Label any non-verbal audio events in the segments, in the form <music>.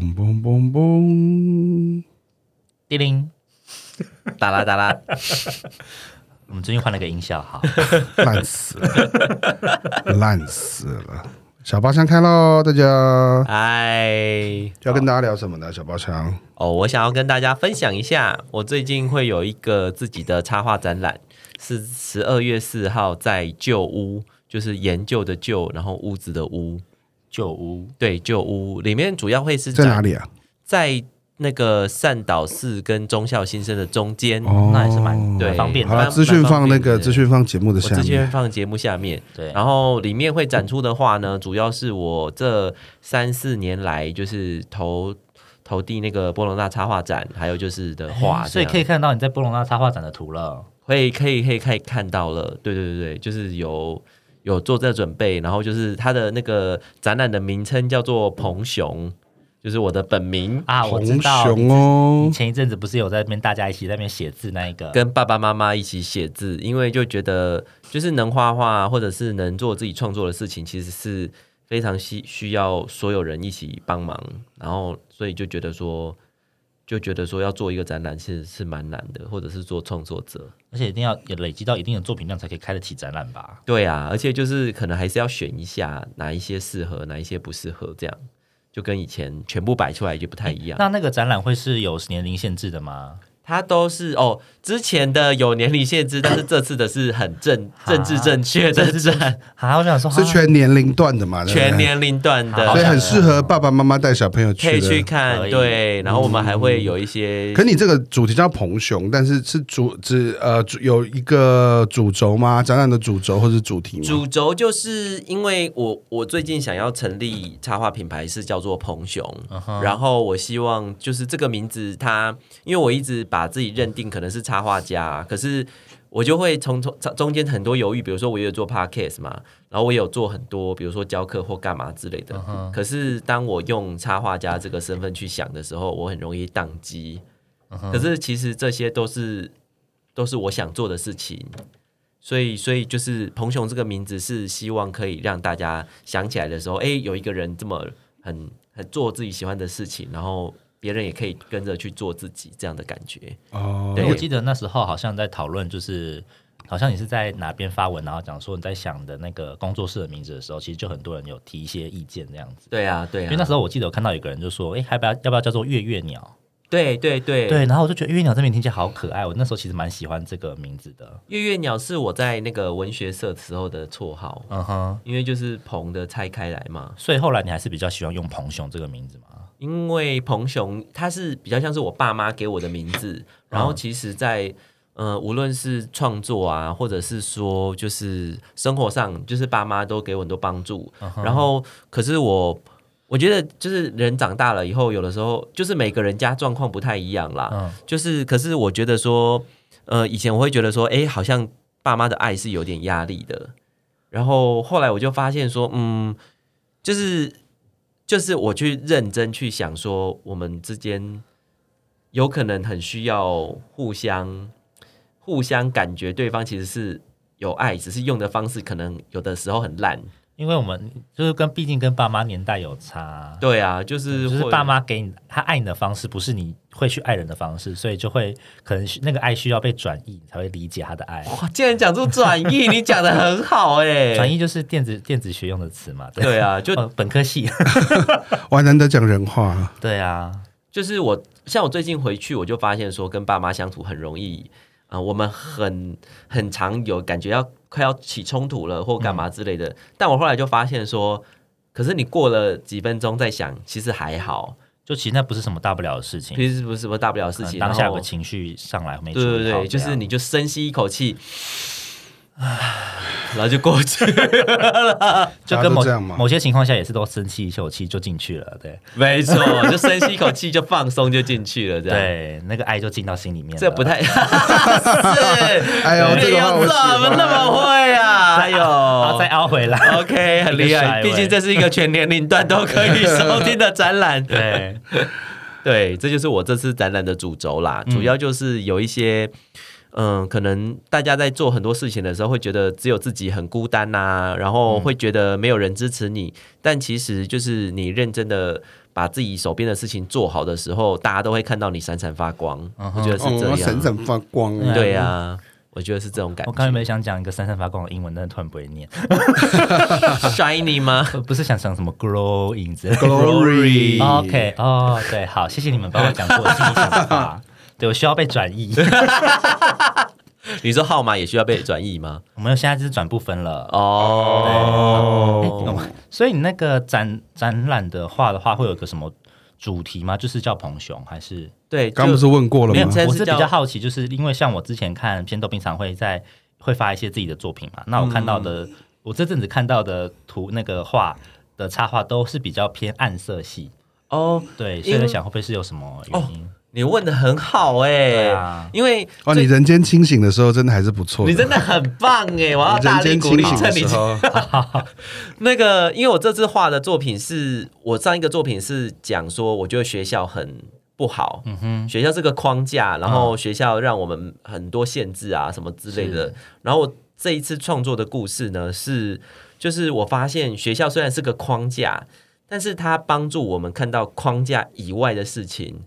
嘣嘣嘣嘣，叮铃，哒啦哒啦。<laughs> 我们最近换了个音效，好，烂死了，烂死了。小包厢开喽，大家。嗨，要跟大家聊什么呢？小包厢哦，我想要跟大家分享一下，我最近会有一个自己的插画展览，是十二月四号在旧屋，就是研究的旧，然后屋子的屋，旧屋。对，旧屋里面主要会是在哪里啊？在。那个善导寺跟忠孝新生的中间，哦、那也是蛮对方便的。好，资讯放那个资讯放节目的下面，资讯放节目下面。对，然后里面会展出的画呢，主要是我这三四年来就是投投递那个波隆纳插画展，还有就是的画，所以可以看到你在波隆纳插画展的图了。会可以可以可以看到了，对对对对，就是有有做这准备，然后就是他的那个展览的名称叫做彭雄。就是我的本名啊，我知道熊哦。你前一阵子不是有在那边大家一起在那边写字那一个，跟爸爸妈妈一起写字，因为就觉得就是能画画或者是能做自己创作的事情，其实是非常需需要所有人一起帮忙，然后所以就觉得说，就觉得说要做一个展览其实是蛮难的，或者是做创作者，而且一定要也累积到一定的作品量才可以开得起展览吧？对啊，而且就是可能还是要选一下哪一些适合，哪一些不适合这样。就跟以前全部摆出来就不太一样。那那个展览会是有年龄限制的吗？它都是哦，之前的有年龄限制，但是这次的是很正 <laughs> 政治正确的展。好，我想说是全年龄段的嘛？全年龄段的，所以很适合爸爸妈妈带小朋友去可以去看。对，然后我们还会有一些。可你这个主题叫彭雄，但是是主只呃有一个主轴吗？展览的主轴或是主题吗？主轴就是因为我我最近想要成立插画品牌，是叫做彭熊，然后我希望就是这个名字它，因为我一直把。把自己认定可能是插画家，可是我就会从从中间很多犹豫。比如说，我也有做 podcast 嘛，然后我也有做很多，比如说教课或干嘛之类的。Uh huh. 可是当我用插画家这个身份去想的时候，我很容易宕机。Uh huh. 可是其实这些都是都是我想做的事情，所以所以就是彭雄这个名字是希望可以让大家想起来的时候，哎，有一个人这么很很做自己喜欢的事情，然后。别人也可以跟着去做自己这样的感觉哦。对，我记得那时候好像在讨论，就是好像你是在哪边发文，然后讲说你在想的那个工作室的名字的时候，其实就很多人有提一些意见这样子。对啊，对啊。因为那时候我记得我看到有个人就说：“哎，要不要要不要叫做月月鸟？”对对对对。然后我就觉得月月鸟这名听起来好可爱，我那时候其实蛮喜欢这个名字的。月月鸟是我在那个文学社时候的绰号。嗯哼，因为就是鹏的拆开来嘛，所以后来你还是比较喜欢用鹏熊这个名字嘛。因为彭雄他是比较像是我爸妈给我的名字，然后其实在，在呃无论是创作啊，或者是说就是生活上，就是爸妈都给我很多帮助。Uh huh. 然后可是我我觉得就是人长大了以后，有的时候就是每个人家状况不太一样啦。Uh. 就是可是我觉得说，呃，以前我会觉得说，哎，好像爸妈的爱是有点压力的。然后后来我就发现说，嗯，就是。就是我去认真去想说，我们之间有可能很需要互相、互相感觉对方其实是有爱，只是用的方式可能有的时候很烂。因为我们就是跟毕竟跟爸妈年代有差，对啊，就是就是爸妈给你他爱你的方式，不是你会去爱人的方式，所以就会可能那个爱需要被转移才会理解他的爱。哇，竟然讲出转移，你讲的很好哎！<laughs> 转移就是电子电子学用的词嘛，对，对啊，就、哦、本科系，我还难得讲人话。对啊，就是我像我最近回去，我就发现说跟爸妈相处很容易啊、呃，我们很很常有感觉要。快要起冲突了，或干嘛之类的。嗯、但我后来就发现说，可是你过了几分钟再想，其实还好，就其实那不是什么大不了的事情，其实不是什么大不了的事情。当下有个情绪上来没？对对对，就是你就深吸一口气。然后就过去了，就跟某某些情况下也是都深吸一口气就进去了，对，没错，就深吸一口气就放松就进去了，对，那个爱就进到心里面。这不太 <laughs> 是，哎呦，这个怎么那么会啊？还有，再凹回来，OK，很厉害，<laughs> 毕竟这是一个全年龄段都可以收听的展览，对，对，这就是我这次展览的主轴啦，主要就是有一些。嗯，可能大家在做很多事情的时候，会觉得只有自己很孤单呐、啊，然后会觉得没有人支持你。嗯、但其实就是你认真的把自己手边的事情做好的时候，大家都会看到你闪闪发光。嗯我觉得是这哦，样，闪闪发光。啊对呀、啊，我觉得是这种感觉。我刚才没想讲一个闪闪发光的英文，但是突然不会念，<laughs> <laughs> shiny 吗？不是想讲什么 glowing 之类的 Glory OK，哦，对，好，谢谢你们帮我讲过我心里想的话。<laughs> 对我需要被转移，你说号码也需要被转移吗？我们现在就是转部分了。哦，所以你那个展展览的话的话，会有个什么主题吗？就是叫彭雄还是？对，刚不是问过了吗？我是比较好奇，就是因为像我之前看偏豆冰常会在会发一些自己的作品嘛，那我看到的，嗯我这阵子看到的图那个画的插画都是比较偏暗色系，哦，对，所以在想会不会是有什么原因？你问的很好哎、因为哦，你人间清醒的时候真的还是不错的。你真的很棒哎，我要人大力鼓励，间清醒趁你 <laughs> 那个，因为我这次画的作品是我上一个作品是讲说，我觉得学校很不好，嗯哼，学校是个框架，然后学校让我们很多限制啊什么之类的。然后我这一次创作的故事呢，是就是我发现学校虽然是个框架，但是它帮助我们看到框架以外的事情。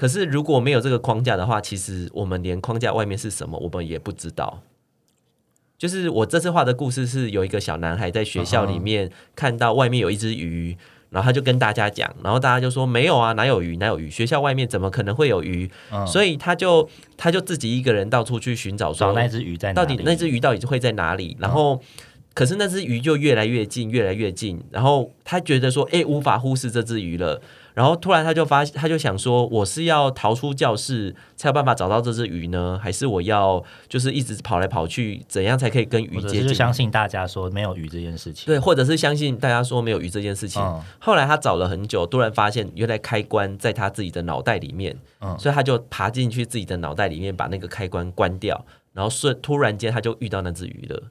可是如果没有这个框架的话，其实我们连框架外面是什么，我们也不知道。就是我这次画的故事是有一个小男孩在学校里面看到外面有一只鱼，然后他就跟大家讲，然后大家就说没有啊，哪有鱼，哪有鱼？学校外面怎么可能会有鱼？嗯所以他就他就自己一个人到处去寻找，说找那只鱼在哪里？到底那只鱼到底会在哪里？然后，可是那只鱼就越来越近，越来越近。然后他觉得说，哎，无法忽视这只鱼了。然后突然他就发，他就想说，我是要逃出教室才有办法找到这只鱼呢，还是我要就是一直跑来跑去，怎样才可以跟鱼接近？是相信大家说没有鱼这件事情。对，或者是相信大家说没有鱼这件事情。嗯后来他找了很久，突然发现原来开关在他自己的脑袋里面，嗯所以他就爬进去自己的脑袋里面，把那个开关关掉，然后瞬突然间他就遇到那只鱼了。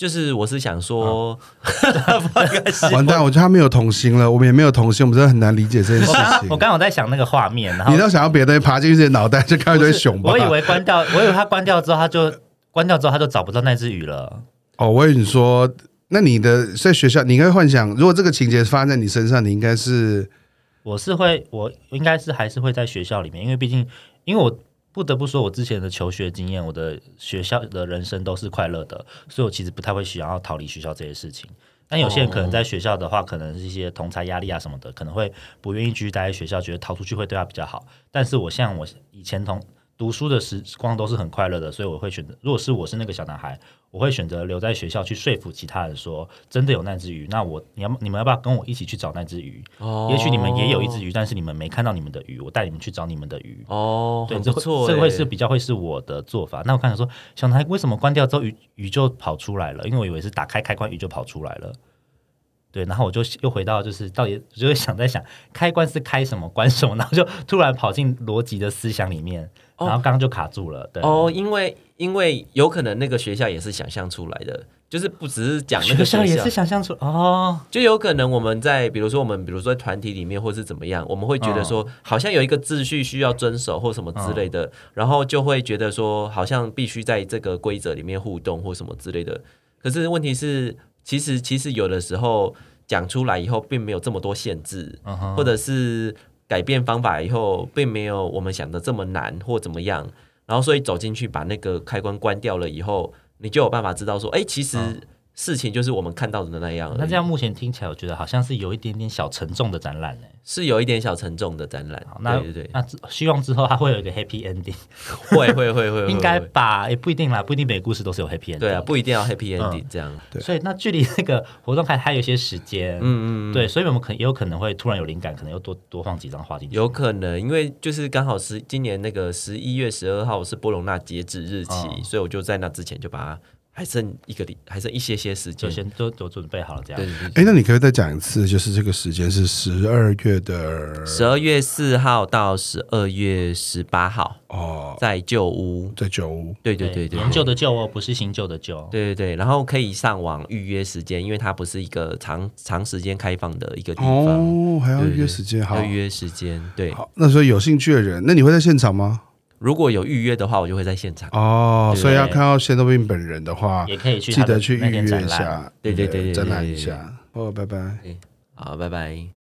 就是我是想说，<laughs> 完蛋，我觉得他没有童心了，我们也没有童心，我们真的很难理解这件事情。我刚好在想那个画面，然后你都想要别的爬进去自己脑袋，就看一堆熊吧？我以为关掉，我以为他关掉之后，他就关掉之后他就找不到那只鱼了。哦，我以为你说，那你的在学校，你应该幻想，如果这个情节发生在你身上，你应该是我是会，我应该是还是会在学校里面，因为毕竟，因为我不得不说，我之前的求学经验，我的学校的人生都是快乐的，所以我其实不太会想要逃离学校这些事情。但有些人可能在学校的话，可能是一些同才压力啊什么的，可能会不愿意继续待在学校，觉得逃出去会对他比较好。但是我像我以前同读书的时光都是很快乐的，所以我会选择，如果是我是那个小男孩，我会选择留在学校去说服其他人说，真的有那只鱼，那我你要你们要不要跟我一起去找那只鱼？哦也许你们也有一只鱼，但是你们没看到你们的鱼，我带你们去找你们的鱼。哦，对，这错欸，这个会是比较会是我的做法。那我刚才说，小男孩为什么关掉之后鱼鱼就跑出来了？因为我以为是打开开关鱼就跑出来了。对，然后我就又回到就是到底，我就会想在想开关是开什么关什么，然后就突然跑进逻辑的思想里面，然后刚刚就卡住了。对，哦，因为因为有可能那个学校也是想象出来的，就是不只是讲那个学学校也是想象出哦，就有可能我们在比如说我们比如说在团体里面或是怎么样，我们会觉得说好像有一个秩序需要遵守或什么之类的，然后就会觉得说好像必须在这个规则里面互动或什么之类的。可是问题是，其实其实有的时候讲出来以后，并没有这么多限制，或者是改变方法以后，并没有我们想的这么难或怎么样。然后所以走进去把那个开关关掉了以后，你就有办法知道说，哎，其实事情就是我们看到的那样。那这样目前听起来，我觉得好像是有一点点小沉重的展览呢。是有一点小沉重的展览，，那对对对，那希望之后它会有一个 happy ending，会会会会，应该会吧？也不一定啦，不一定每个故事都是有 happy ending。对啊，不一定要 happy ending 这样，对所以那距离那个活动开还有一些时间，嗯嗯，对，所以我们可也有可能会突然有灵感，可能又多多放几张画进去。有可能，因为就是刚好是今年那个十一月十二号是波隆纳截止日期，嗯所以我就在那之前就把它还剩一个礼，还剩一些些时间，就先都都准备好了，这样。对。哎，那你可以再讲一次，就是这个时间是十二月的十二月四号到十二月十八号，哦，在旧屋。在九屋。对对对对，研究的旧哦，不是新旧的旧。对对对，然后可以上网预约时间，因为它不是一个长长时间开放的一个地方，哦，还要对对约时间，好要预约时间。对，好。那所以有兴趣的人，那你会在现场吗？如果有预约的话，我就会在现场。哦，所以要看到谢豆斌本人的话，也可以去记得去预约。一下，对对对对对展览一下。哦，拜拜。好，拜拜。